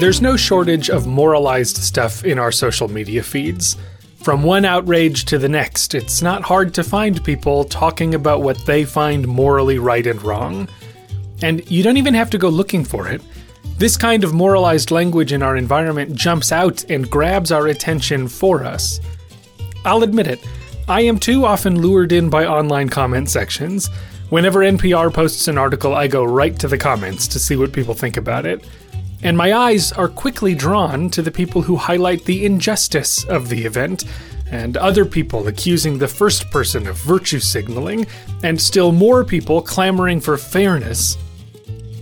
There's no shortage of moralized stuff in our social media feeds. From one outrage to the next, it's not hard to find people talking about what they find morally right and wrong. And you don't even have to go looking for it. This kind of moralized language in our environment jumps out and grabs our attention for us. I'll admit it, I am too often lured in by online comment sections. Whenever NPR posts an article, I go right to the comments to see what people think about it. And my eyes are quickly drawn to the people who highlight the injustice of the event, and other people accusing the first person of virtue signaling, and still more people clamoring for fairness.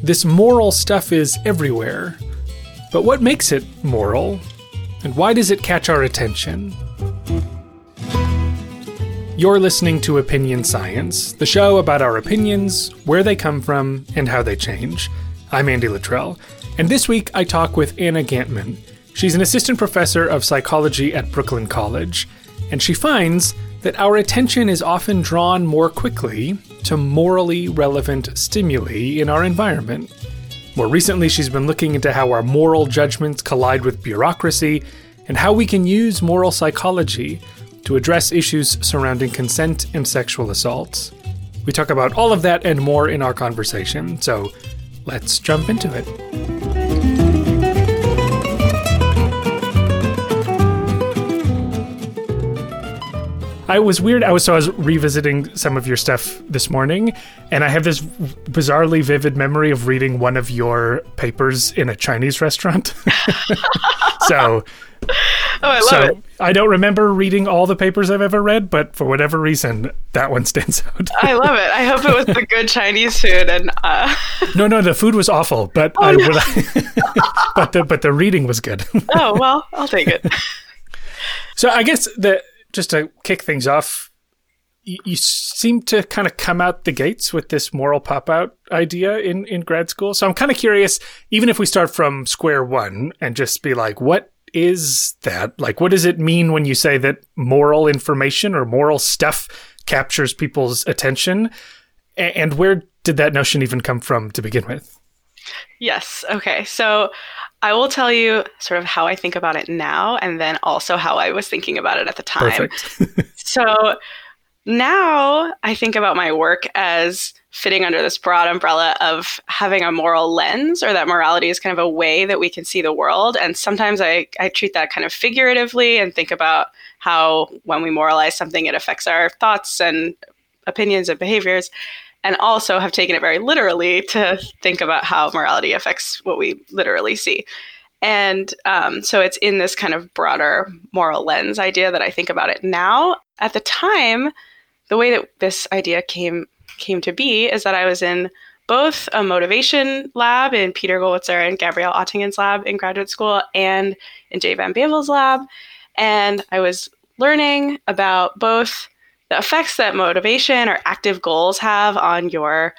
This moral stuff is everywhere. But what makes it moral? And why does it catch our attention? You're listening to Opinion Science, the show about our opinions, where they come from, and how they change. I'm Andy Luttrell. And this week, I talk with Ana Gantman. She's an assistant professor of psychology at Brooklyn College, and she finds that our attention is often drawn more quickly to morally relevant stimuli in our environment. More recently, she's been looking into how our moral judgments collide with bureaucracy and how we can use moral psychology to address issues surrounding consent and sexual assault. We talk about all of that and more in our conversation, so let's jump into it. I was weird. I was so I was revisiting some of your stuff this morning, and I have this bizarrely vivid memory of reading one of your papers in a Chinese restaurant. so, oh, I love so it. I don't remember reading all the papers I've ever read, but for whatever reason, that one stands out. I love it. I hope it was the good Chinese food and. Uh... no, no, the food was awful, but oh, I, no. I, but the but the reading was good. oh well, I'll take it. So I guess the just to kick things off, you, you seem to kind of come out the gates with this moral pop out idea in, in grad school. So I'm kind of curious, even if we start from square one and just be like, what is that? Like, what does it mean when you say that moral information or moral stuff captures people's attention? And where did that notion even come from to begin with? Yes. Okay. So I will tell you sort of how I think about it now and then also how I was thinking about it at the time. so now I think about my work as fitting under this broad umbrella of having a moral lens or that morality is kind of a way that we can see the world. And sometimes I, I treat that kind of figuratively and think about how when we moralize something, it affects our thoughts and opinions and behaviors and also have taken it very literally to think about how morality affects what we literally see. And um, so it's in this kind of broader moral lens idea that I think about it now. At the time, the way that this idea came came to be is that I was in both a motivation lab in Peter Gollwitzer and Gabriele Oettingen's lab in graduate school and in Jay Van Bavel's lab. And I was learning about both the effects that motivation or active goals have on your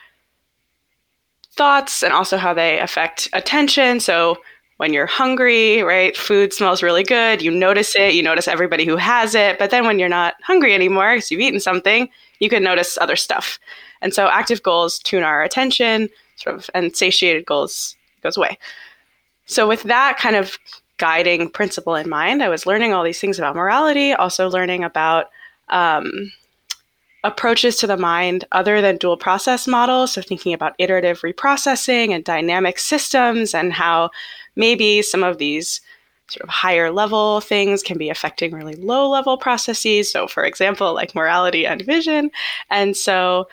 thoughts and also how they affect attention. So when you're hungry, right, food smells really good, you notice it, you notice everybody who has it. But then when you're not hungry anymore because you've eaten something, you can notice other stuff. And so active goals tune our attention, sort of, and satiated goals goes away. So with that kind of guiding principle in mind, I was learning all these things about morality, also learning about um, approaches to the mind other than dual process models. So, thinking about iterative reprocessing and dynamic systems, and how maybe some of these sort of higher level things can be affecting really low level processes. So, for example, like morality and vision. And so,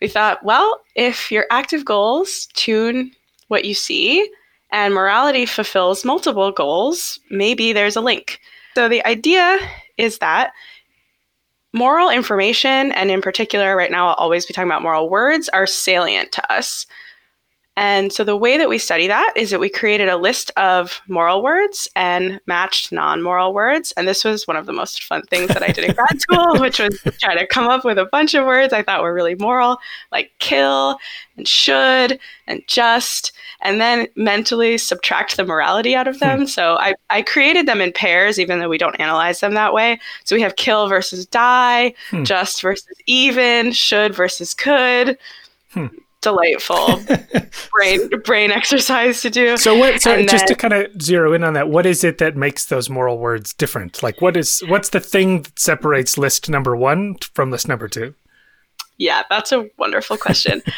we thought, well, if your active goals tune what you see and morality fulfills multiple goals, maybe there's a link. So, the idea is that moral information, and in particular, right now, I'll always be talking about moral words, are salient to us. And so the way that we study that is that we created a list of moral words and matched non moral words. And this was one of the most fun things that I did in grad school, which was try to come up with a bunch of words I thought were really moral, like kill and should and just, and then mentally subtract the morality out of them. Hmm. So I, I created them in pairs, even though we don't analyze them that way. So we have kill versus die, hmm. just versus even, should versus could. Hmm delightful brain brain exercise to do. So what? So and just then, to kind of zero in on that, what is it that makes those moral words different? Like, what is what's the thing that separates list number one from list number two? Yeah, that's a wonderful question.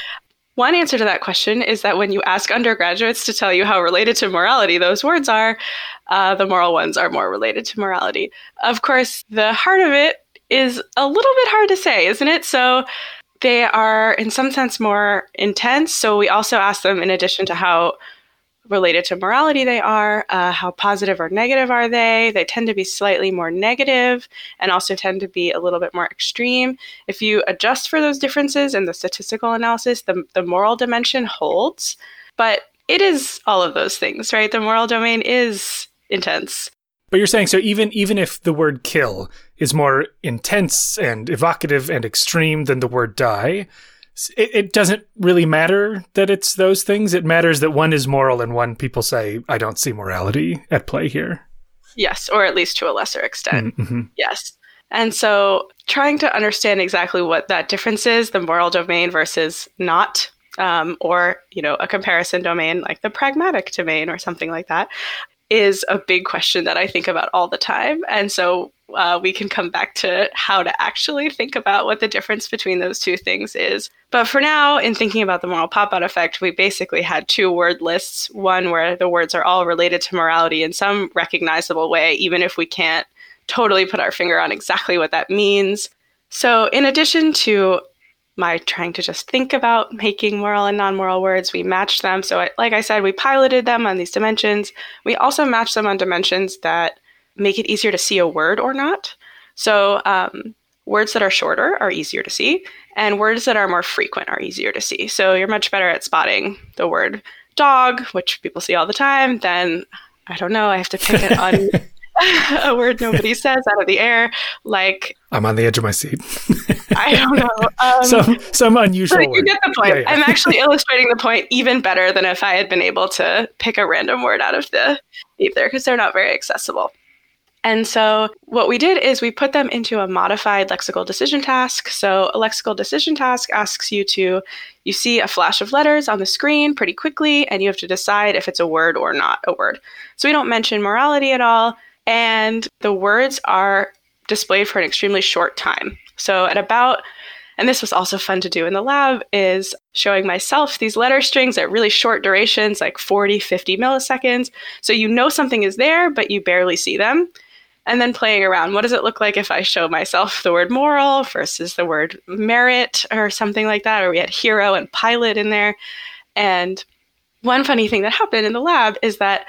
One answer to that question is that when you ask undergraduates to tell you how related to morality those words are, uh, the moral ones are more related to morality. Of course, the heart of it is a little bit hard to say, isn't it? So they are, in some sense, more intense. So we also ask them, in addition to how related to morality they are, uh, how positive or negative are they. They tend to be slightly more negative and also tend to be a little bit more extreme. If you adjust for those differences in the statistical analysis, the, the moral dimension holds. But it is all of those things, right? The moral domain is intense. But you're saying so even even if the word kill is more intense and evocative and extreme than the word die, it, it, doesn't really matter that it's those things. It matters that one is moral and one people say I don't see morality at play here. Yes, or at least to a lesser extent. Mm-hmm. Yes. And so trying to understand exactly what that difference is, the moral domain versus not, um, or you know, a comparison domain like the pragmatic domain or something like that, is a big question that I think about all the time. And so uh, we can come back to how to actually think about what the difference between those two things is. But for now, in thinking about the moral pop out effect, we basically had two word lists one where the words are all related to morality in some recognizable way, even if we can't totally put our finger on exactly what that means. So, in addition to my trying to just think about making moral and non-moral words we matched them so I, like i said we piloted them on these dimensions we also matched them on dimensions that make it easier to see a word or not so um, words that are shorter are easier to see and words that are more frequent are easier to see so you're much better at spotting the word dog which people see all the time than i don't know i have to pick it on a word nobody says out of the air. Like I'm on the edge of my seat. I don't know. Um, some some unusual. you get the point. Yeah, yeah. I'm actually illustrating the point even better than if I had been able to pick a random word out of the ether because they're not very accessible. And so what we did is we put them into a modified lexical decision task. So a lexical decision task asks you to you see a flash of letters on the screen pretty quickly and you have to decide if it's a word or not a word. So we don't mention morality at all and the words are displayed for an extremely short time. So at about and this was also fun to do in the lab is showing myself these letter strings at really short durations like 40 50 milliseconds so you know something is there but you barely see them and then playing around what does it look like if i show myself the word moral versus the word merit or something like that? Or we had hero and pilot in there. And one funny thing that happened in the lab is that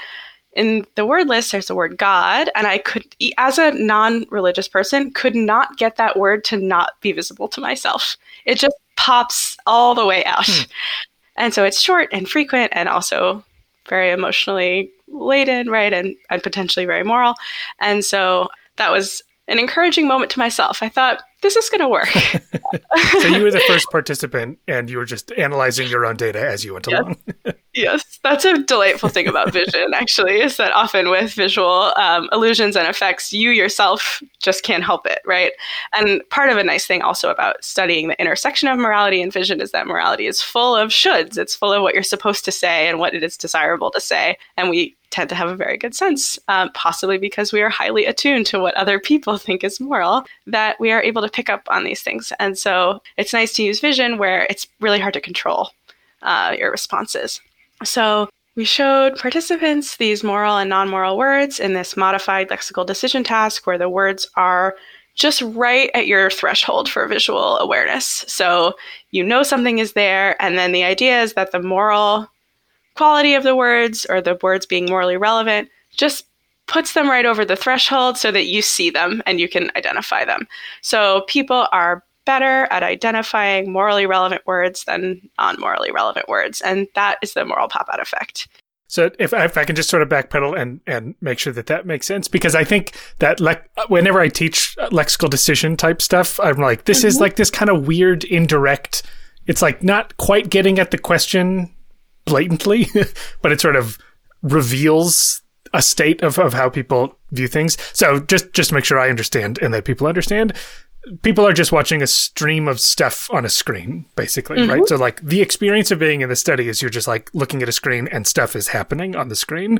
in the word list there's the word god and i could as a non-religious person could not get that word to not be visible to myself. It just pops all the way out. Hmm. and so it's short and frequent and also very emotionally laden right and, and potentially very moral and so that was an encouraging moment to myself i thought this is going to work. so you were the first participant and you were just analyzing your own data as you went yes. along. yes, that's a delightful thing about vision, actually, is that often with visual um, illusions and effects, you yourself just can't help it, right? And part of a nice thing also about studying the intersection of morality and vision is that morality is full of shoulds. It's full of what you're supposed to say and what it is desirable to say. And we tend to have a very good sense, um, possibly because we are highly attuned to what other people think is moral, that we are able to pick up on these things. And so it's nice to use vision where it's really hard to control uh, your responses. So we showed participants these moral and non moral words in this modified lexical decision task where the words are just right at your threshold for visual awareness. So you know something is there, and then the idea is that the moral quality of the words or the words being morally relevant just puts them right over the threshold so that you see them and you can identify them. So people are better at identifying morally relevant words than non morally relevant words. And that is the moral pop out effect. So if, if I can just sort of backpedal and, and make sure that that makes sense, because I think that le- whenever I teach lexical decision type stuff, I'm like, this mm-hmm. is like this kind of weird indirect. It's like not quite getting at the question blatantly, but it sort of reveals a state of, of how people view things. So just just to make sure I understand and that people understand, people are just watching a stream of stuff on a screen, basically, mm-hmm. right? So, like, the experience of being in the study is you're just like looking at a screen and stuff is happening on the screen.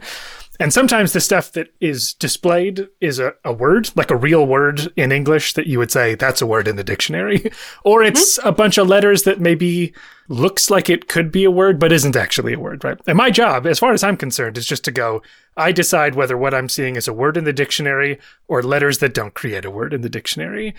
And sometimes the stuff that is displayed is a, a word, like a real word in English that you would say that's a word in the dictionary. or it's mm-hmm. a bunch of letters that maybe looks like it could be a word, but isn't actually a word, right? And my job, as far as I'm concerned, is just to go, I decide whether what I'm seeing is a word in the dictionary or letters that don't create a word in the dictionary.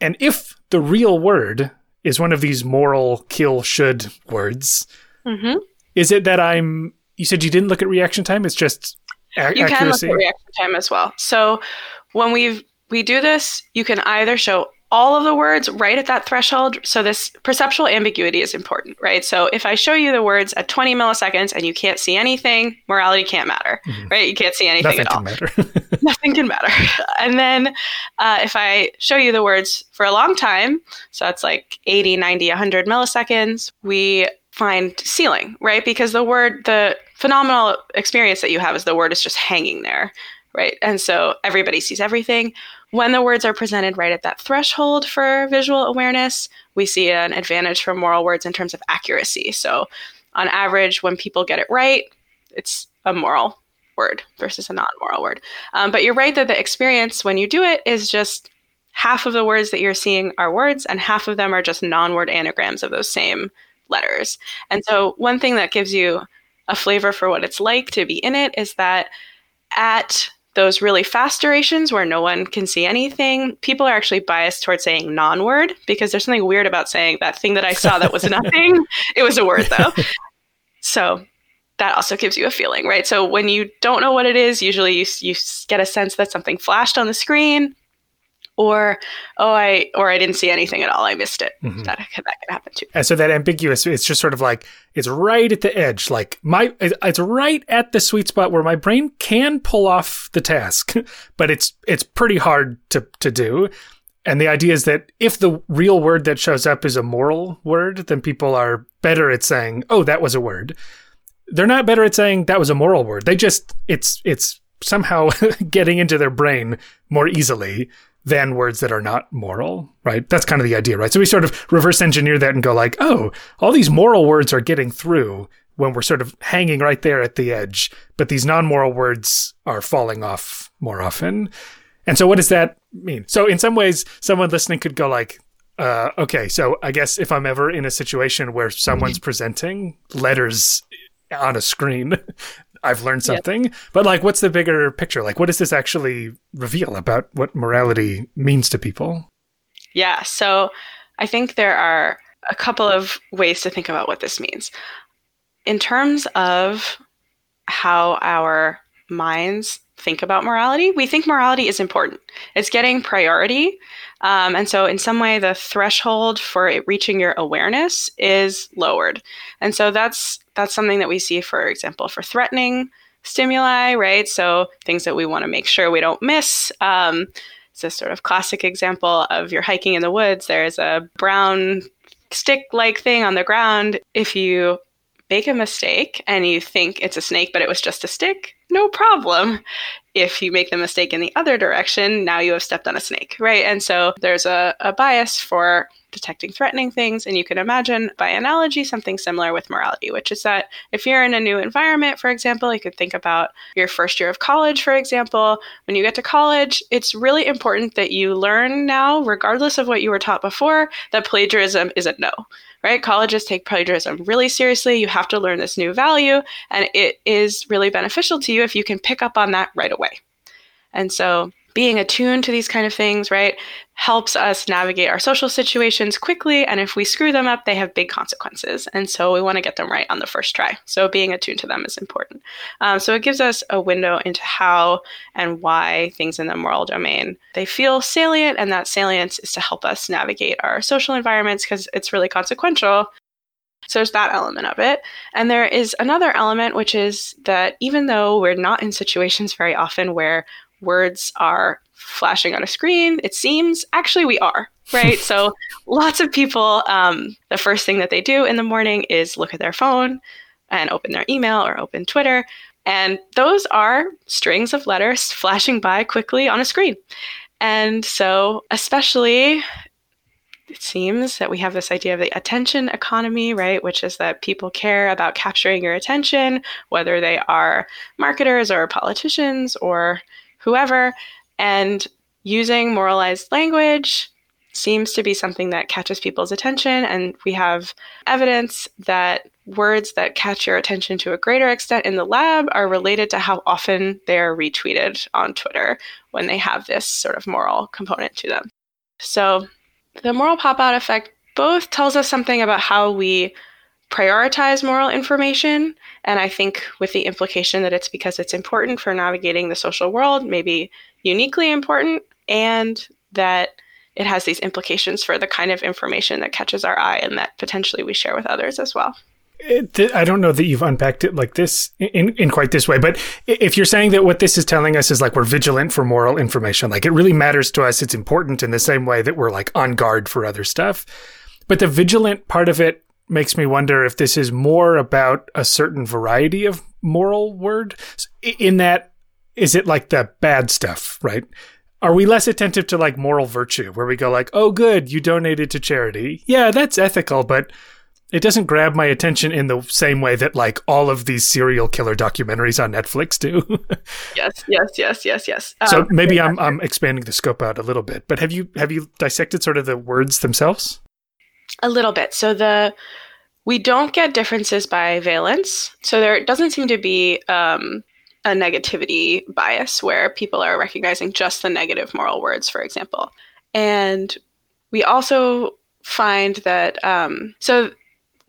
And if the real word is one of these moral kill should words, mm-hmm. is it that I'm you said you didn't look at reaction time. It's just a- you accuracy. can look at reaction time as well. So when we we do this, you can either show all of the words right at that threshold. So this perceptual ambiguity is important, right? So if I show you the words at 20 milliseconds and you can't see anything, morality can't matter, mm-hmm. right? You can't see anything Nothing at all. Matter. Nothing can matter. And then uh, if I show you the words for a long time, so that's like 80, 90, 100 milliseconds, we find ceiling, right? Because the word, the phenomenal experience that you have is the word is just hanging there, right? And so everybody sees everything. When the words are presented right at that threshold for visual awareness, we see an advantage for moral words in terms of accuracy. So on average, when people get it right, it's a moral word versus a non moral word. Um, but you're right that the experience when you do it is just half of the words that you're seeing are words, and half of them are just non word anagrams of those same letters. And so, one thing that gives you a flavor for what it's like to be in it is that at those really fast durations where no one can see anything, people are actually biased towards saying non word because there's something weird about saying that thing that I saw that was nothing. it was a word though. So that also gives you a feeling, right? So when you don't know what it is, usually you, you get a sense that something flashed on the screen or oh i or i didn't see anything at all. I missed it. Mm-hmm. that, that could happen too. And so that ambiguous it's just sort of like it's right at the edge. Like my it's right at the sweet spot where my brain can pull off the task but it's it's pretty hard to to do. And the idea is that if the real word that shows up is a moral word then people are better at saying oh that was a word. They're not better at saying that was a moral word. They just it's it's somehow getting into their brain more easily than words that are not moral, right? That's kind of the idea, right? So we sort of reverse engineer that and go like, oh, all these moral words are getting through when we're sort of hanging right there at the edge, but these non-moral words are falling off more often. And so what does that mean? So in some ways, someone listening could go like, uh, okay, so I guess if I'm ever in a situation where someone's mm-hmm. presenting letters on a screen, I've learned something. Yep. But like, what's the bigger picture? Like, what does this actually reveal about what morality means to people? Yeah. So I think there are a couple of ways to think about what this means. In terms of how our minds think about morality, we think morality is important. It's getting priority. Um, and so, in some way, the threshold for reaching your awareness is lowered. And so, that's that's something that we see, for example, for threatening stimuli, right? So things that we want to make sure we don't miss. Um, it's a sort of classic example of you're hiking in the woods. There's a brown stick-like thing on the ground. If you make a mistake and you think it's a snake, but it was just a stick, no problem. If you make the mistake in the other direction, now you have stepped on a snake, right? And so there's a, a bias for detecting threatening things. And you can imagine, by analogy, something similar with morality, which is that if you're in a new environment, for example, you could think about your first year of college, for example. When you get to college, it's really important that you learn now, regardless of what you were taught before, that plagiarism is a no. Right? Colleges take plagiarism really seriously. You have to learn this new value, and it is really beneficial to you if you can pick up on that right away. And so being attuned to these kind of things, right, helps us navigate our social situations quickly. And if we screw them up, they have big consequences. And so we want to get them right on the first try. So being attuned to them is important. Um, so it gives us a window into how and why things in the moral domain they feel salient, and that salience is to help us navigate our social environments because it's really consequential. So there's that element of it. And there is another element, which is that even though we're not in situations very often where words are flashing on a screen, it seems. Actually, we are, right? so lots of people, um, the first thing that they do in the morning is look at their phone and open their email or open Twitter. And those are strings of letters flashing by quickly on a screen. And so, especially it seems that we have this idea of the attention economy, right? Which is that people care about capturing your attention, whether they are marketers or politicians or whoever. And using moralized language seems to be something that catches people's attention. And we have evidence that words that catch your attention to a greater extent in the lab are related to how often they're retweeted on Twitter when they have this sort of moral component to them. So the moral pop out effect both tells us something about how we prioritize moral information. And I think with the implication that it's because it's important for navigating the social world, maybe uniquely important, and that it has these implications for the kind of information that catches our eye and that potentially we share with others as well. I don't know that you've unpacked it like this in, in quite this way, but if you're saying that what this is telling us is like we're vigilant for moral information, like it really matters to us, it's important in the same way that we're like on guard for other stuff. But the vigilant part of it makes me wonder if this is more about a certain variety of moral word. In that, is it like the bad stuff, right? Are we less attentive to like moral virtue, where we go like, oh, good, you donated to charity? Yeah, that's ethical, but it doesn't grab my attention in the same way that like all of these serial killer documentaries on Netflix do. yes, yes, yes, yes, yes. So um, maybe yeah, I'm I'm expanding the scope out a little bit, but have you have you dissected sort of the words themselves? A little bit. So the we don't get differences by valence. So there doesn't seem to be um, a negativity bias where people are recognizing just the negative moral words, for example. And we also find that um, so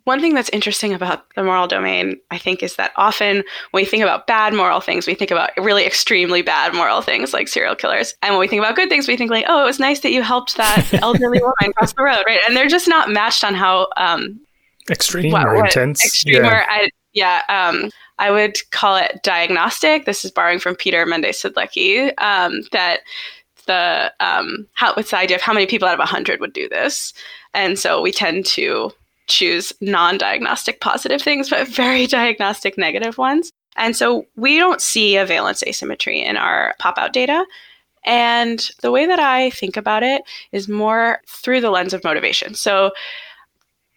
one thing that's interesting about the moral domain, I think, is that often when we think about bad moral things, we think about really extremely bad moral things like serial killers. And when we think about good things, we think like, oh, it was nice that you helped that elderly woman cross the road, right? And they're just not matched on how um, extreme well, or intense. Extreme yeah. or I, yeah, um, I would call it diagnostic. This is borrowing from Peter Mende-Siedlecki. Um, that the um, how the idea of how many people out of hundred would do this, and so we tend to choose non diagnostic positive things, but very diagnostic negative ones. And so we don't see a valence asymmetry in our pop out data. And the way that I think about it is more through the lens of motivation. So,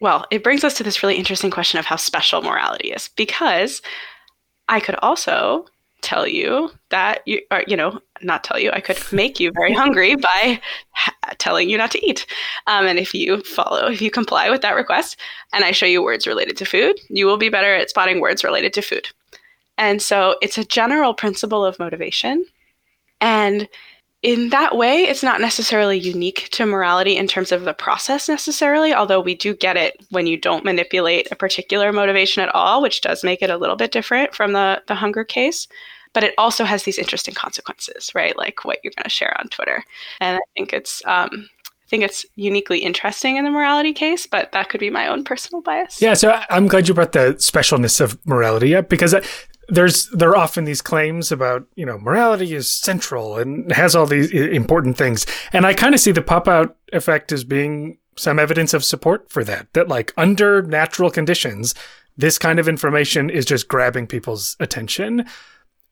well, it brings us to this really interesting question of how special morality is, because I could also tell you that you or you know not tell you i could make you very hungry by ha- telling you not to eat. Um, and if you follow if you comply with that request and i show you words related to food you will be better at spotting words related to food. And so it's a general principle of motivation. And in that way, it's not necessarily unique to morality in terms of the process necessarily, although we do get it when you don't manipulate a particular motivation at all, which does make it a little bit different from the, the hunger case. But it also has these interesting consequences, right? Like what you're going to share on Twitter. And I think it's um, I think it's uniquely interesting in the morality case, but that could be my own personal bias. Yeah, so I'm glad you brought the specialness of morality up because there's there are often these claims about you know morality is central and has all these important things. And i kind of see the pop out effect as being some evidence of support for that that like under natural conditions this kind of information is just grabbing people's attention.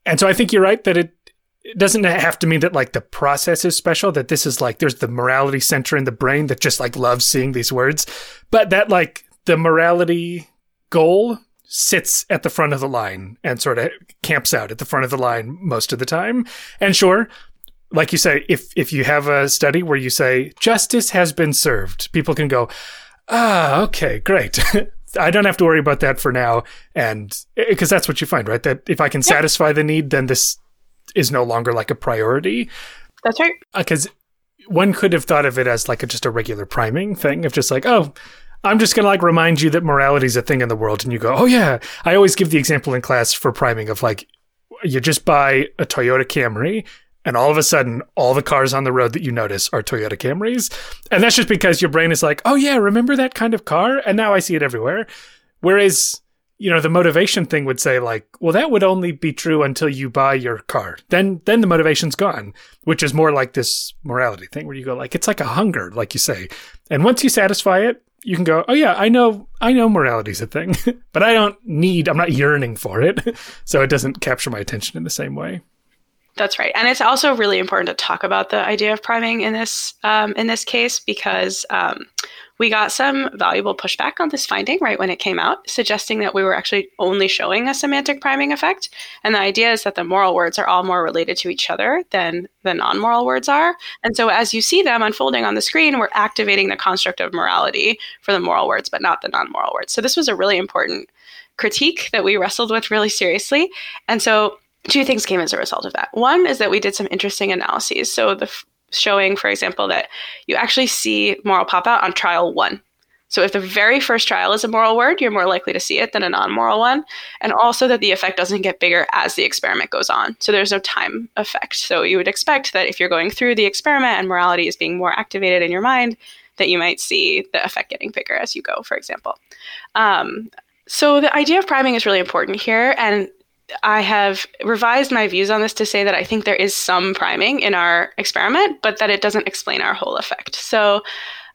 And so i think you're right that it it doesn't have to mean that like the process is special that this is like there's the morality center in the brain that just like loves seeing these words but that like the morality goal sits at the front of the line and sort of camps out at the front of the line most of the time. And sure, like you say, if if you have a study where you say justice has been served, people can go, ah, okay, great. I don't have to worry about that for now, and because that's what you find, right? That if I can yeah. satisfy the need, then this is no longer like a priority. That's right. Because uh, one could have thought of it as like a, just a regular priming thing of just like, oh, I'm just gonna like remind you that morality is a thing in the world, and you go, oh yeah. I always give the example in class for priming of like, you just buy a Toyota Camry, and all of a sudden, all the cars on the road that you notice are Toyota Camrys, and that's just because your brain is like, oh yeah, remember that kind of car, and now I see it everywhere. Whereas you know the motivation thing would say like well that would only be true until you buy your car then then the motivation's gone which is more like this morality thing where you go like it's like a hunger like you say and once you satisfy it you can go, oh yeah, I know, I know morality's a thing, but I don't need, I'm not yearning for it, so it doesn't capture my attention in the same way. That's right, and it's also really important to talk about the idea of priming in this um, in this case because um, we got some valuable pushback on this finding right when it came out, suggesting that we were actually only showing a semantic priming effect. And the idea is that the moral words are all more related to each other than the non-moral words are. And so as you see them unfolding on the screen, we're activating the construct of morality for the moral words, but not the non-moral words. So this was a really important critique that we wrestled with really seriously. And so two things came as a result of that. One is that we did some interesting analyses. So the f- showing, for example, that you actually see moral pop out on trial one. So if the very first trial is a moral word, you're more likely to see it than a non-moral one, and also that the effect doesn't get bigger as the experiment goes on. So there's no time effect. So you would expect that if you're going through the experiment and morality is being more activated in your mind, that you might see the effect getting bigger as you go, for example. Um, so the idea of priming is really important here, and I have revised my views on this to say that I think there is some priming in our experiment, but that it doesn't explain our whole effect. So,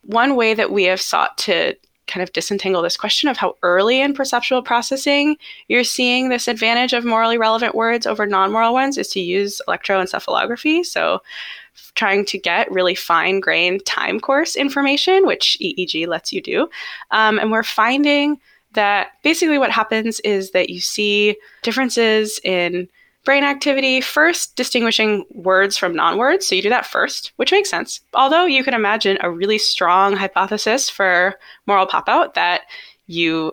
one way that we have sought to kind of disentangle this question of how early in perceptual processing you're seeing this advantage of morally relevant words over non moral ones is to use electroencephalography. So, trying to get really fine grained time course information, which EEG lets you do. Um, and we're finding that basically what happens is that you see differences in brain activity, first distinguishing words from non words. So you do that first, which makes sense. Although you can imagine a really strong hypothesis for moral pop out that you,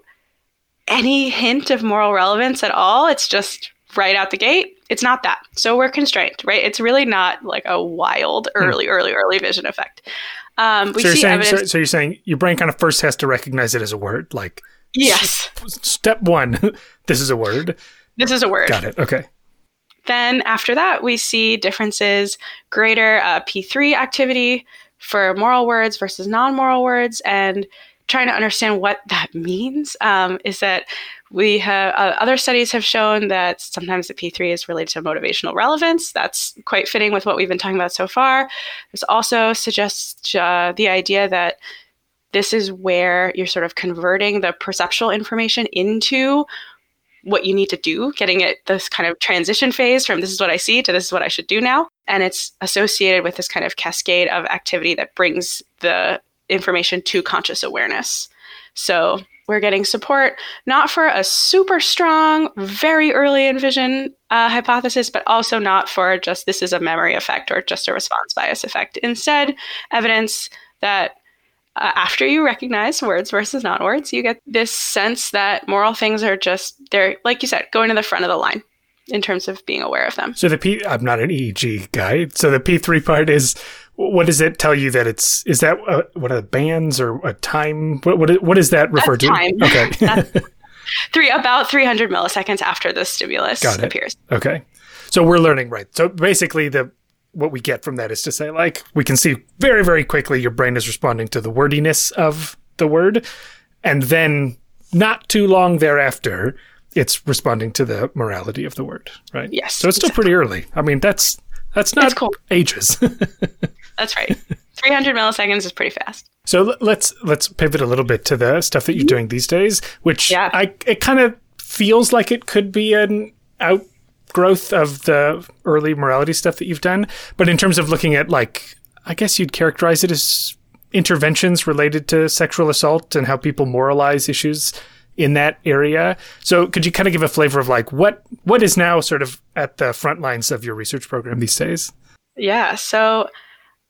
any hint of moral relevance at all, it's just right out the gate. It's not that. So we're constrained, right? It's really not like a wild hmm. early, hmm. early, early vision effect. Um, we so, you're saying, so, so you're saying your brain kind of first has to recognize it as a word, like Yes. Step one this is a word. This is a word. Got it. Okay. Then after that, we see differences greater uh, P3 activity for moral words versus non moral words. And trying to understand what that means um, is that we have uh, other studies have shown that sometimes the P3 is related to motivational relevance. That's quite fitting with what we've been talking about so far. There's also suggests uh, the idea that this is where you're sort of converting the perceptual information into what you need to do, getting it this kind of transition phase from this is what I see to this is what I should do now. And it's associated with this kind of cascade of activity that brings the information to conscious awareness. So we're getting support not for a super strong, very early in vision uh, hypothesis, but also not for just this is a memory effect or just a response bias effect. Instead, evidence that uh, after you recognize words versus non words, you get this sense that moral things are just, they're, like you said, going to the front of the line in terms of being aware of them. So the P, I'm not an EEG guy. So the P3 part is, what does it tell you that it's, is that, a, what are the bands or a time? What, what, what is that referred to? Time. Okay. three, about 300 milliseconds after the stimulus appears. Okay. So we're learning, right? So basically the, what we get from that is to say like we can see very very quickly your brain is responding to the wordiness of the word and then not too long thereafter it's responding to the morality of the word right yes so it's still pretty early i mean that's that's not cool. ages that's right 300 milliseconds is pretty fast so let's let's pivot a little bit to the stuff that you're mm-hmm. doing these days which yeah. i it kind of feels like it could be an out growth of the early morality stuff that you've done. But in terms of looking at like, I guess you'd characterize it as interventions related to sexual assault and how people moralize issues in that area. So could you kind of give a flavor of like what what is now sort of at the front lines of your research program these days? Yeah, so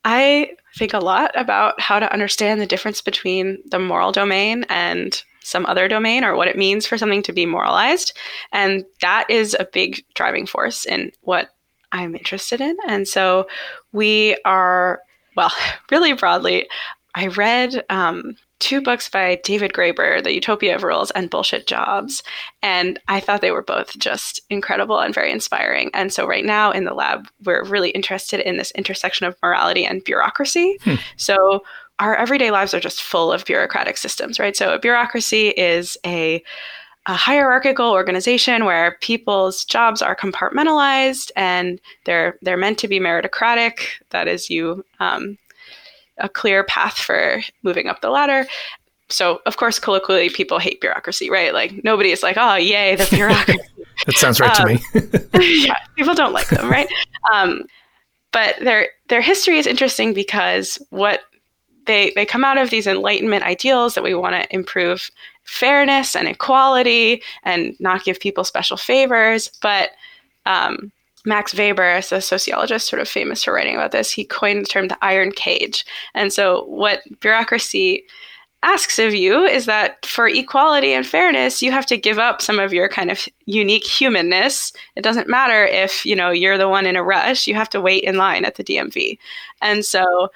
I think a lot about how to understand the difference between the moral domain and some other domain or what it means for something to be moralized. And that is a big driving force in what I'm interested in. And so we are, well, really broadly, I read um, two books by David Graeber, The Utopia of Rules and Bullshit Jobs. And I thought they were both just incredible and very inspiring. And so, right now in the lab, we're really interested in this intersection of morality and bureaucracy. Hmm. So, our everyday lives are just full of bureaucratic systems, right? So a bureaucracy is a, a hierarchical organization where people's jobs are compartmentalized and they're they're meant to be meritocratic. That is, you um, a clear path for moving up the ladder. So, of course, colloquially, people hate bureaucracy, right? Like nobody is like, "Oh, yay, the bureaucracy." that sounds right um, to me. yeah, people don't like them, right? Um, but their their history is interesting because what they they come out of these enlightenment ideals that we want to improve fairness and equality and not give people special favors but um, Max Weber, as a sociologist, sort of famous for writing about this, he coined the term the iron cage. And so, what bureaucracy asks of you is that for equality and fairness, you have to give up some of your kind of unique humanness. It doesn't matter if you know you're the one in a rush; you have to wait in line at the DMV. And so,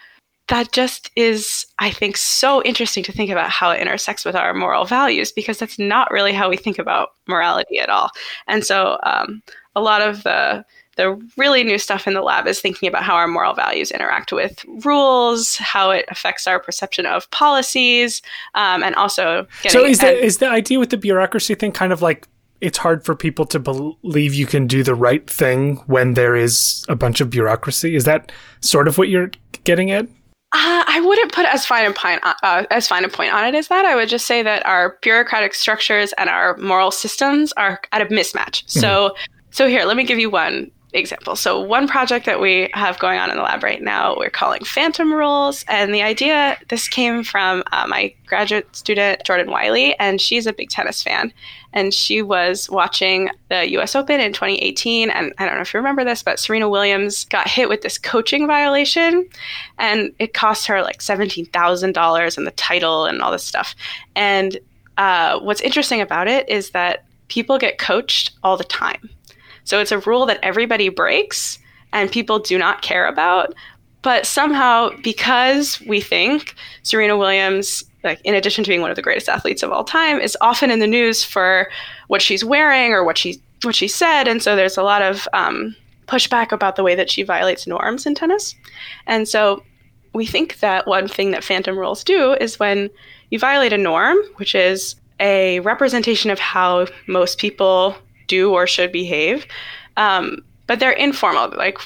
that just is, I think, so interesting to think about how it intersects with our moral values because that's not really how we think about morality at all. And so, um, a lot of the the really new stuff in the lab is thinking about how our moral values interact with rules, how it affects our perception of policies, um, and also. so is the is the idea with the bureaucracy thing kind of like it's hard for people to believe you can do the right thing when there is a bunch of bureaucracy? Is that sort of what you're getting at? Uh, I wouldn't put as fine a point uh, uh, as fine a point on it as that. I would just say that our bureaucratic structures and our moral systems are at a mismatch. Mm-hmm. So, so here, let me give you one example. So, one project that we have going on in the lab right now, we're calling Phantom Rules. And the idea, this came from uh, my graduate student, Jordan Wiley, and she's a big tennis fan. And she was watching the US Open in 2018. And I don't know if you remember this, but Serena Williams got hit with this coaching violation. And it cost her like $17,000 and the title and all this stuff. And uh, what's interesting about it is that people get coached all the time so it's a rule that everybody breaks and people do not care about. But somehow, because we think Serena Williams, like in addition to being one of the greatest athletes of all time, is often in the news for what she's wearing or what she what she said, and so there's a lot of um, pushback about the way that she violates norms in tennis. And so we think that one thing that phantom rules do is when you violate a norm, which is a representation of how most people do or should behave. Um, but they're informal, like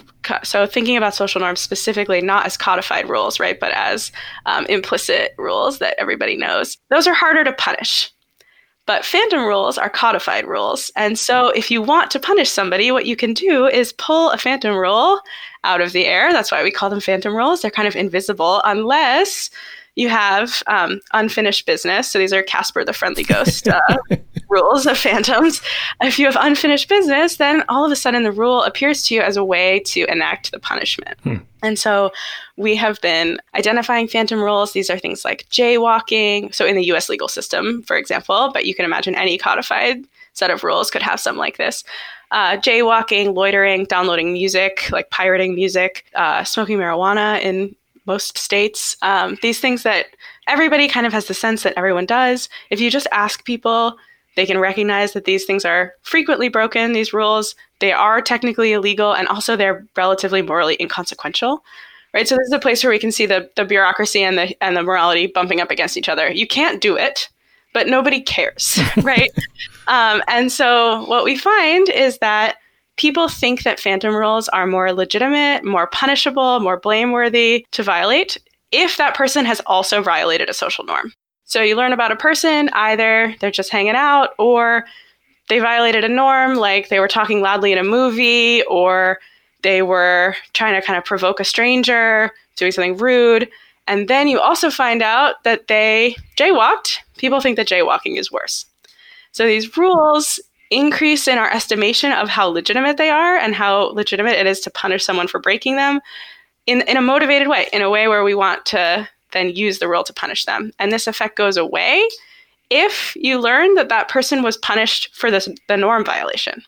so. Thinking about social norms specifically, not as codified rules, right, but as um, implicit rules that everybody knows. Those are harder to punish. But phantom rules are codified rules. And so if you want to punish somebody, what you can do is pull a phantom rule out of the air. That's why we call them phantom rules. They're kind of invisible unless you have um, unfinished business. So these are Casper the Friendly Ghost uh, rules of phantoms. If you have unfinished business, then all of a sudden the rule appears to you as a way to enact the punishment. Hmm. And so we have been identifying phantom rules. These are things like jaywalking. So in the US legal system, for example, but you can imagine any codified set of rules could have some like this. Uh, jaywalking, loitering, downloading music, like pirating music, uh, smoking marijuana in most states. Um, these things that everybody kind of has the sense that everyone does. If you just ask people, they can recognize that these things are frequently broken, these rules. They are technically illegal, and also they're relatively morally inconsequential. Right. So this is a place where we can see the, the bureaucracy and the and the morality bumping up against each other. You can't do it, but nobody cares. right. um, and so what we find is that people think that phantom rules are more legitimate, more punishable, more blameworthy to violate if that person has also violated a social norm. So you learn about a person, either they're just hanging out or they violated a norm, like they were talking loudly in a movie or they were trying to kind of provoke a stranger, doing something rude. And then you also find out that they jaywalked. People think that jaywalking is worse. So these rules increase in our estimation of how legitimate they are and how legitimate it is to punish someone for breaking them in, in a motivated way, in a way where we want to then use the rule to punish them. And this effect goes away if you learn that that person was punished for this, the norm violation.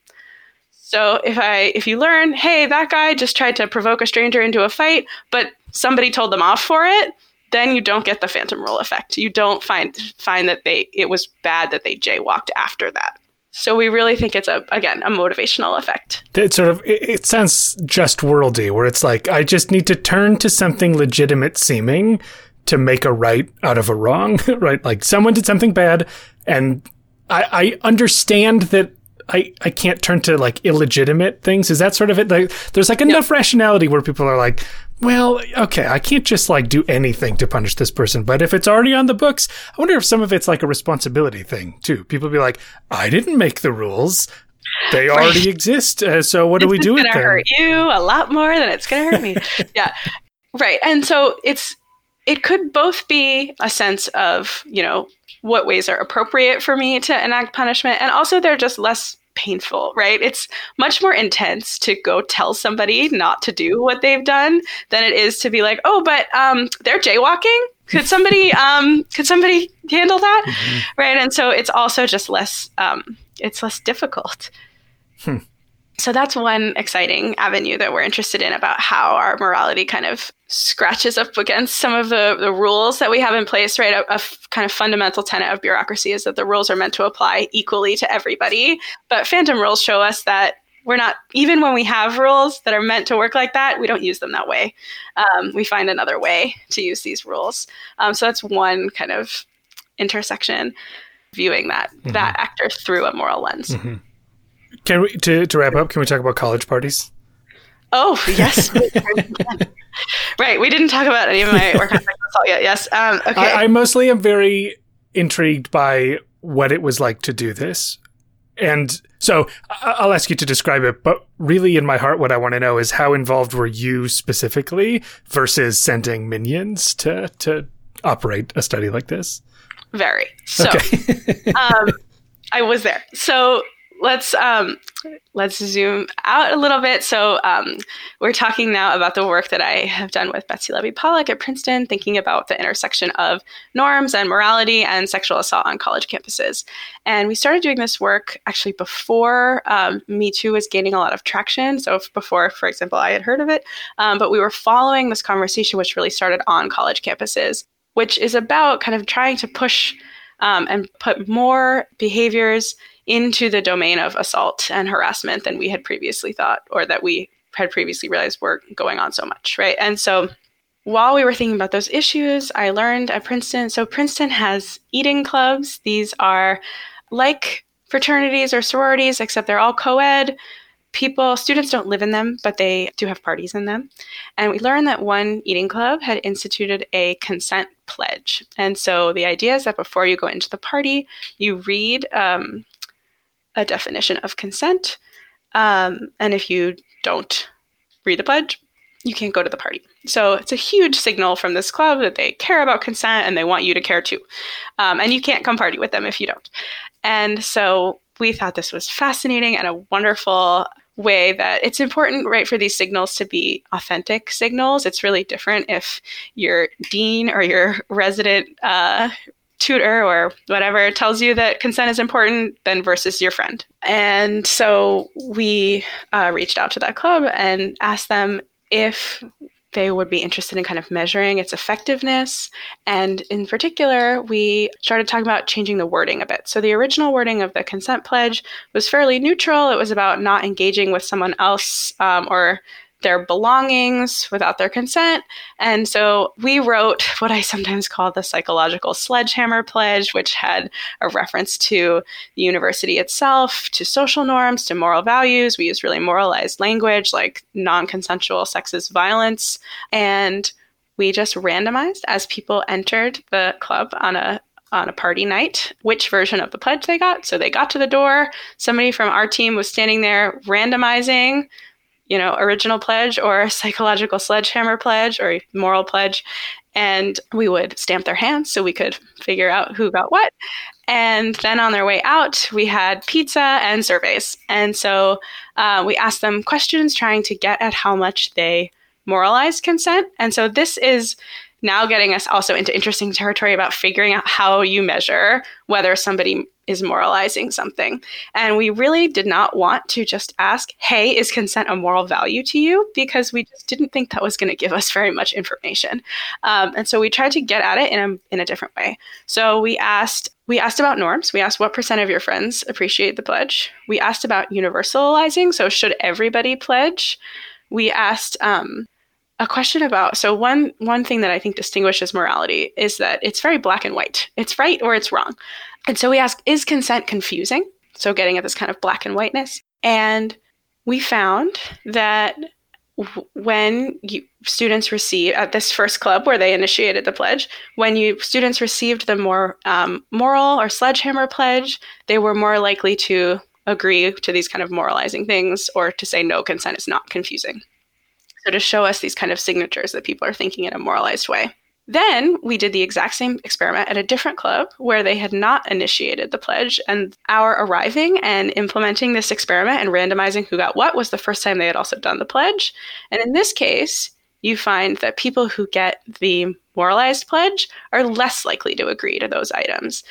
So if I if you learn, hey, that guy just tried to provoke a stranger into a fight, but somebody told them off for it, then you don't get the phantom rule effect. You don't find find that they it was bad that they jaywalked after that. So we really think it's a again a motivational effect. It sort of it, it sounds just worldy, where it's like I just need to turn to something legitimate seeming to make a right out of a wrong, right? Like someone did something bad, and I, I understand that I, I can't turn to like illegitimate things. Is that sort of it? Like, there's like enough rationality where people are like, well, okay, I can't just like do anything to punish this person. But if it's already on the books, I wonder if some of it's like a responsibility thing too. People be like, I didn't make the rules. they already right. exist. Uh, so what do we do with them? It's going to hurt you a lot more than it's going to hurt me. yeah. Right. And so it's it could both be a sense of, you know, what ways are appropriate for me to enact punishment and also they're just less painful, right? It's much more intense to go tell somebody not to do what they've done than it is to be like, "Oh, but um they're jaywalking. Could somebody um could somebody handle that?" Mm-hmm. Right? And so it's also just less um it's less difficult. Hmm. So that's one exciting avenue that we're interested in about how our morality kind of scratches up against some of the, the rules that we have in place, right? A, a f- kind of fundamental tenet of bureaucracy is that the rules are meant to apply equally to everybody. But phantom rules show us that we're not, even when we have rules that are meant to work like that, we don't use them that way. Um, we find another way to use these rules. Um, so that's one kind of intersection viewing that mm-hmm. that actor through a moral lens. Mm-hmm. Can we to, to wrap up? Can we talk about college parties? Oh yes, right. We didn't talk about any of my work on sexual assault yet. Yes. Um, okay. I, I mostly am very intrigued by what it was like to do this, and so I'll ask you to describe it. But really, in my heart, what I want to know is how involved were you specifically versus sending minions to to operate a study like this? Very. So, okay. um, I was there. So let's um, let's zoom out a little bit. So um, we're talking now about the work that I have done with Betsy Levy Paluck at Princeton, thinking about the intersection of norms and morality and sexual assault on college campuses. And we started doing this work actually before um, Me Too was gaining a lot of traction. So before, for example, I had heard of it, um, but we were following this conversation, which really started on college campuses, which is about kind of trying to push. Um, and put more behaviors into the domain of assault and harassment than we had previously thought or that we had previously realized were going on so much, right? And so while we were thinking about those issues, I learned at Princeton. So Princeton has eating clubs. These are like fraternities or sororities, except they're all co ed. People, students don't live in them, but they do have parties in them. And we learned that one eating club had instituted a consent pledge. And so the idea is that before you go into the party, you read um, a definition of consent. Um, and if you don't read the pledge, you can't go to the party. So it's a huge signal from this club that they care about consent and they want you to care too. Um, and you can't come party with them if you don't. And so we thought this was fascinating and a wonderful way that it's important, right, for these signals to be authentic signals. It's really different if your dean or your resident uh, tutor or whatever tells you that consent is important then versus your friend. And so we uh, reached out to that club and asked them if they would be interested in kind of measuring its effectiveness. And in particular, we started talking about changing the wording a bit. So the original wording of the consent pledge was fairly neutral. It was about not engaging with someone else um, or their belongings without their consent. And so we wrote what I sometimes call the psychological sledgehammer pledge, which had a reference to the university itself, to social norms, to moral values. We used really moralized language like non consensual sexist violence. And we just randomized as people entered the club on a on a party night which version of the pledge they got. So they got to the door. Somebody from our team was standing there randomizing you know, original pledge or psychological sledgehammer pledge or moral pledge. And we would stamp their hands so we could figure out who got what. And then on their way out, we had pizza and surveys. And so uh, we asked them questions trying to get at how much they moralized consent. And so this is now getting us also into interesting territory about figuring out how you measure whether somebody is moralizing something. And we really did not want to just ask, hey, is consent a moral value to you? Because we just didn't think that was going to give us very much information. Um, and so we tried to get at it in a, in a different way. So we asked, we asked about norms. We asked what percent of your friends appreciate the pledge. We asked about universalizing. So should everybody pledge? We asked um, a question about so one one thing that I think distinguishes morality is that it's very black and white. It's right or it's wrong. And so we ask, is consent confusing? So getting at this kind of black and whiteness. And we found that when you, students receive at this first club where they initiated the pledge, when you students received the more um, moral or sledgehammer pledge, they were more likely to agree to these kind of moralizing things or to say no consent is not confusing. So to show us these kind of signatures that people are thinking in a moralized way. Then we did the exact same experiment at a different club where they had not initiated the pledge. And our arriving and implementing this experiment and randomizing who got what was the first time they had also done the pledge. And in this case, you find that people who get the moralized pledge are less likely to agree to those items.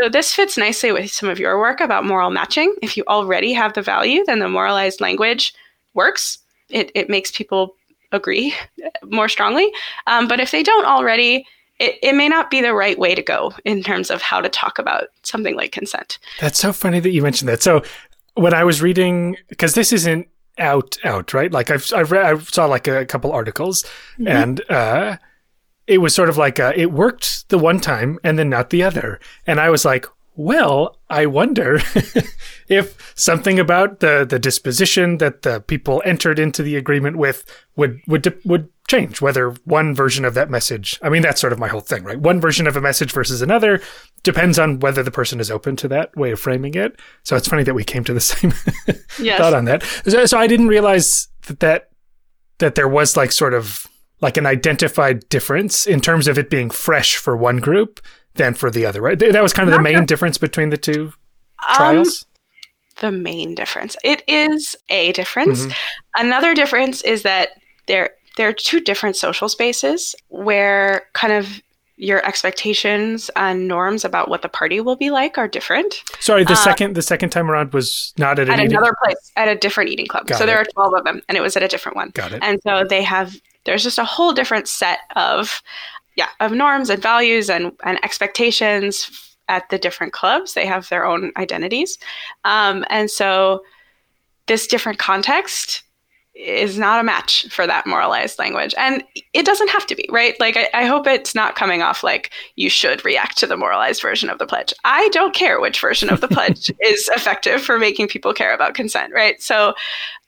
So this fits nicely with some of your work about moral matching. If you already have the value, then the moralized language works. It, it makes people agree more strongly. Um, but if they don't already, it, it may not be the right way to go in terms of how to talk about something like consent. That's so funny that you mentioned that. So when I was reading, because this isn't out out right, like I've I've read, I saw like a couple articles, mm-hmm. and uh, it was sort of like uh, it worked the one time and then not the other, and I was like, well, I wonder if something about the, the disposition that the people entered into the agreement with would would would change. Whether one version of that message, I mean, that's sort of my whole thing, right? One version of a message versus another depends on whether the person is open to that way of framing it. So it's funny that we came to the same yes. thought on that. So, so I didn't realize that, that that there was like sort of like an identified difference in terms of it being fresh for one group than for the other, right? That was kind of Not the main difference between the two um, trials. Um, the main difference. It is a difference. Mm-hmm. Another difference is that there there are two different social spaces where kind of your expectations and norms about what the party will be like are different. Sorry, the uh, second the second time around was not at, at an another place at a different eating club. Got so it. there are twelve of them, and it was at a different one. Got it. And so they have there's just a whole different set of yeah of norms and values and and expectations at the different clubs they have their own identities um, and so this different context is not a match for that moralized language. And it doesn't have to be, right? Like, I, I, hope it's not coming off like you should react to the moralized version of the pledge. I don't care which version of the pledge is effective for making people care about consent, right? So,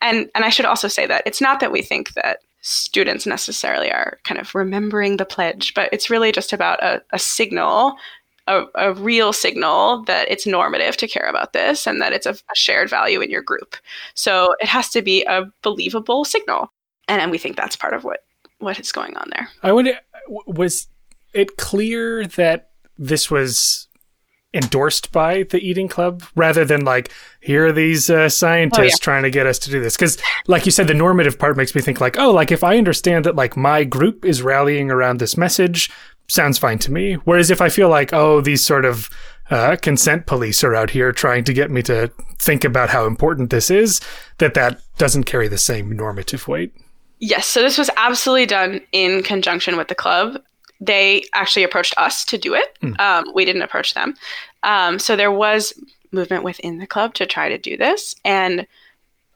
and, and I should also say that it's not that we think that students necessarily are kind of remembering the pledge, but it's really just about a, a signal, a, a, real signal that it's normative to care about this and that it's a, a, shared value in your group. So it has to be a believable signal. And, and we think that's part of what, what is going on there. I wonder, was it clear that this was endorsed by the eating club rather than like here are these uh, scientists oh, yeah. trying to get us to do this. Because like you said the normative part makes me think like oh like if i understand that like my group is rallying around this message sounds fine to me. Whereas if i feel like oh these sort of uh, consent police are out here trying to get me to think about how important this is that that doesn't carry the same normative weight. Yes, so this was absolutely done in conjunction with the club they actually approached us to do it. Mm. Um, we didn't approach them. Um, so there was movement within the club to try to do this. And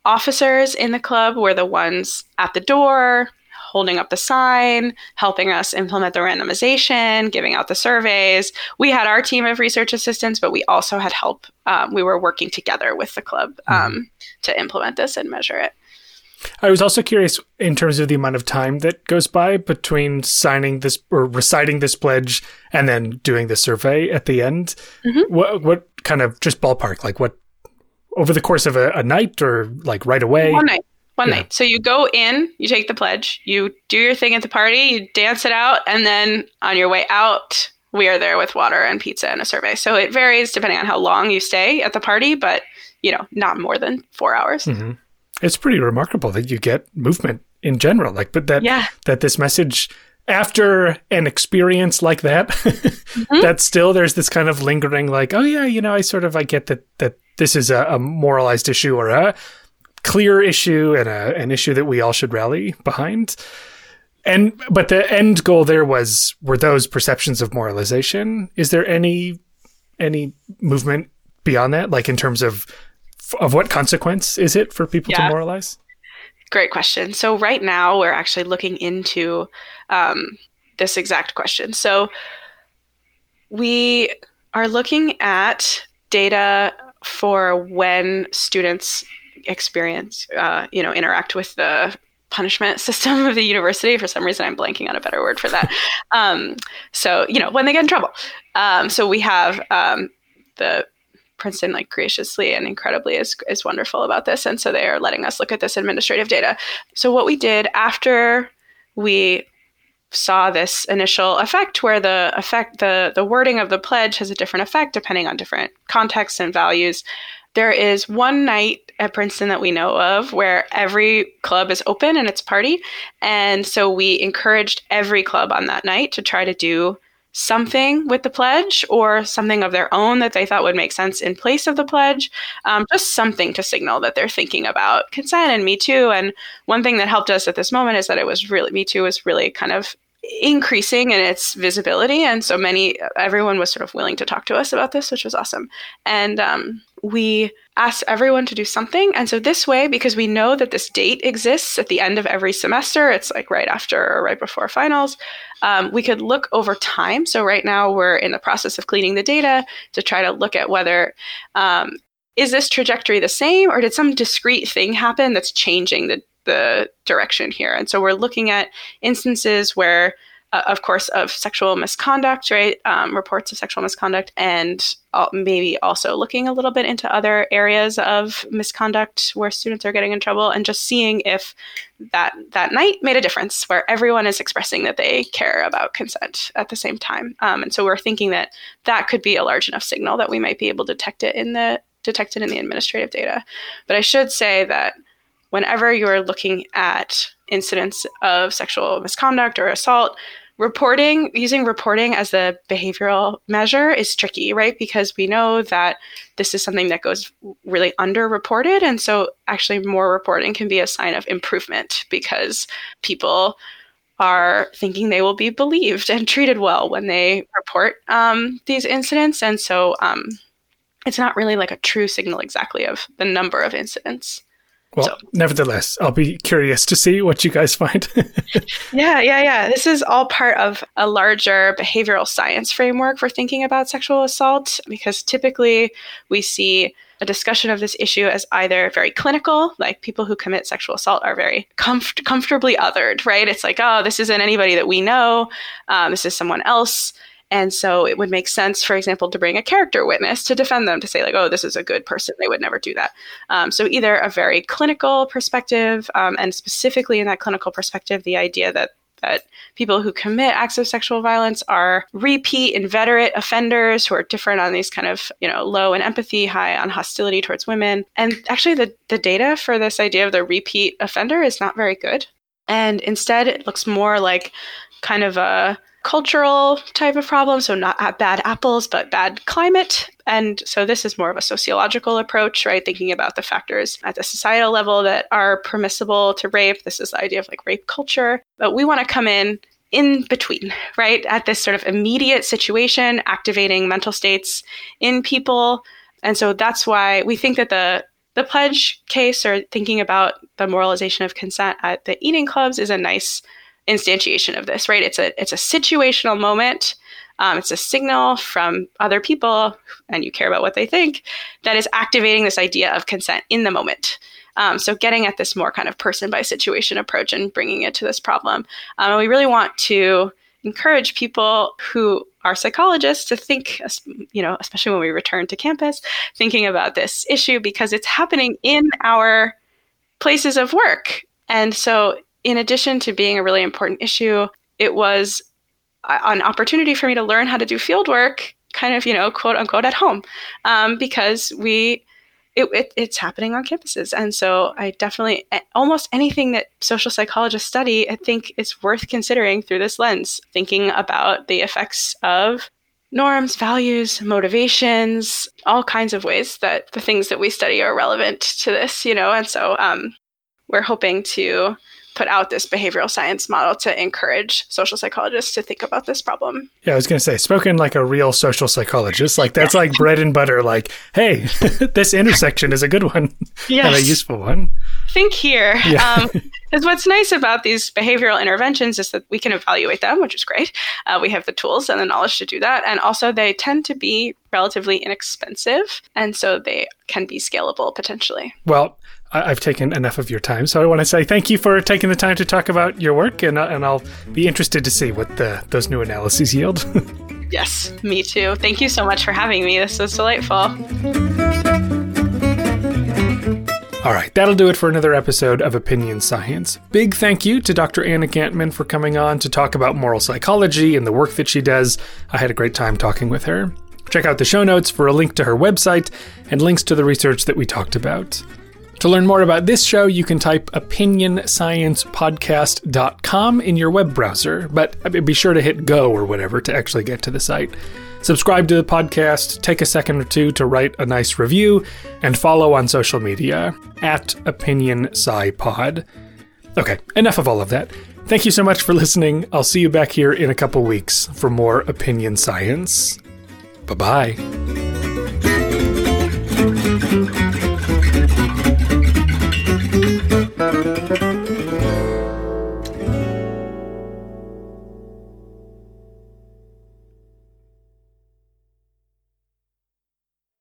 officers in the club were the ones at the door, holding up the sign, helping us implement the randomization, giving out the surveys. We had our team of research assistants, but we also had help. Um, we were working together with the club mm. to implement this and measure it. I was also curious in terms of the amount of time that goes by between signing this or reciting this pledge and then doing the survey at the end. Mm-hmm. What what kind of just ballpark like what over the course of a, a night or like right away? One night. One yeah. night. So you go in, you take the pledge, you do your thing at the party, you dance it out, and then on your way out, we are there with water and pizza and a survey. So it varies depending on how long you stay at the party, but you know, not more than four hours. Mm-hmm it's pretty remarkable that you get movement in general. Like, but that yeah. that this message after an experience like that, mm-hmm. that still there's this kind of lingering, like, oh yeah, you know, I sort of I get that that this is a, a moralized issue or a clear issue and a, an issue that we all should rally behind. And but the end goal there was were those perceptions of moralization. Is there any any movement beyond that, like in terms of of what consequence is it for people yeah. to moralize? Great question. So right now we're actually looking into um, this exact question. So we are looking at data for when students experience, uh, you know, interact with the punishment system of the university. For some reason, I'm blanking on a better word for that. um, so, you know, when they get in trouble. Um, so we have um, the Princeton like graciously and incredibly is is wonderful about this, and so they are letting us look at this administrative data. So what we did after we saw this initial effect where the effect the the wording of the pledge has a different effect depending on different contexts and values there is one night at Princeton that we know of where every club is open and it's party. And so we encouraged every club on that night to try to do something with the pledge or something of their own that they thought would make sense in place of the pledge. Um, just something to signal that they're thinking about consent and Me Too. And one thing that helped us at this moment is that it was really, Me Too was really kind of increasing in its visibility. And so many, everyone was sort of willing to talk to us about this, which was awesome. And um, we asked everyone to do something. And so this way, because we know that this date exists at the end of every semester, it's like right after or right before finals, um, we could look over time. So right now we're in the process of cleaning the data to try to look at whether um, is this trajectory the same or did some discrete thing happen that's changing the the direction here. And so we're looking at instances where, uh, of course, of sexual misconduct, right? Um, reports of sexual misconduct, and maybe also looking a little bit into other areas of misconduct where students are getting in trouble, and just seeing if that that night made a difference, where everyone is expressing that they care about consent at the same time. Um, and so we're thinking that that could be a large enough signal that we might be able to detect it in the detect it in the administrative data. But I should say that whenever you're looking at incidents of sexual misconduct or assault, reporting, using reporting as a behavioral measure is tricky, right? Because we know that this is something that goes really underreported. And so actually, more reporting can be a sign of improvement because people are thinking they will be believed and treated well when they report um, these incidents. And so um, it's not really like a true signal exactly of the number of incidents. Well, so. nevertheless, I'll be curious to see what you guys find. yeah, yeah, yeah. This is all part of a larger behavioral science framework for thinking about sexual assault because typically we see a discussion of this issue as either very clinical, like people who commit sexual assault are very comf- comfortably othered, right? It's like, oh, this isn't anybody that we know, um, this is someone else. And so it would make sense, for example, to bring a character witness to defend them to say, like, oh, this is a good person. They would never do that. Um, so either a very clinical perspective, um, and specifically in that clinical perspective, the idea that that people who commit acts of sexual violence are repeat inveterate offenders who are different on these kind of you know low in empathy high on hostility towards women and actually the, the data for this idea of the repeat offender is not very good and instead it looks more like kind of a cultural type of problem, so not bad apples, but bad climate. And so this is more of a sociological approach, right? Thinking about the factors at the societal level that are permissible to rape. This is the idea of like rape culture. But we want to come in in between, right? At this sort of immediate situation, activating mental states in people. And so that's why we think that the the pledge case or thinking about the moralization of consent at the eating clubs is a nice instantiation of this, right? It's a it's a situational moment. Um, it's a signal from other people, and you care about what they think, that is activating this idea of consent in the moment. Um, so, getting at this more kind of person by situation approach and bringing it to this problem. Um, we really want to encourage people who are psychologists to think, you know, especially when we return to campus, thinking about this issue because it's happening in our places of work. And so in addition to being a really important issue, it was an opportunity for me to learn how to do field work, kind of, you know, quote unquote, at home, um, because we. It, it, it's happening on campuses. And so I definitely, almost anything that social psychologists study, I think is worth considering through this lens, thinking about the effects of norms, values, motivations, all kinds of ways that the things that we study are relevant to this, you know. And so um, we're hoping to put out this behavioral science model to encourage social psychologists to think about this problem. Yeah, I was going to say, spoken like a real social psychologist, like that's like bread and butter. Like, hey, this intersection is a good one yes. and a useful one. Think here. Yeah. Because um, what's nice about these behavioral interventions is that we can evaluate them, which is great. Uh, we have the tools and the knowledge to do that. And also, they tend to be relatively inexpensive. And so they can be scalable potentially. Well, I've taken enough of your time. So I want to say thank you for taking the time to talk about your work, and, uh, and I'll be interested to see what the, those new analyses yield. Yes, me too. Thank you so much for having me. This was delightful. All right, that'll do it for another episode of Opinion Science. Big thank you to Dr. Ana Gantman for coming on to talk about moral psychology and the work that she does. I had a great time talking with her. Check out the show notes for a link to her website and links to the research that we talked about. To learn more about this show, you can type opinionsciencepodcast.com in your web browser, but be sure to hit go or whatever to actually get to the site. Subscribe to the podcast, take a second or two to write a nice review, and follow on social media at Opinion Pod. Okay, enough of all of that. Thank you so much for listening. I'll see you back here in a couple weeks for more opinion science. Bye bye.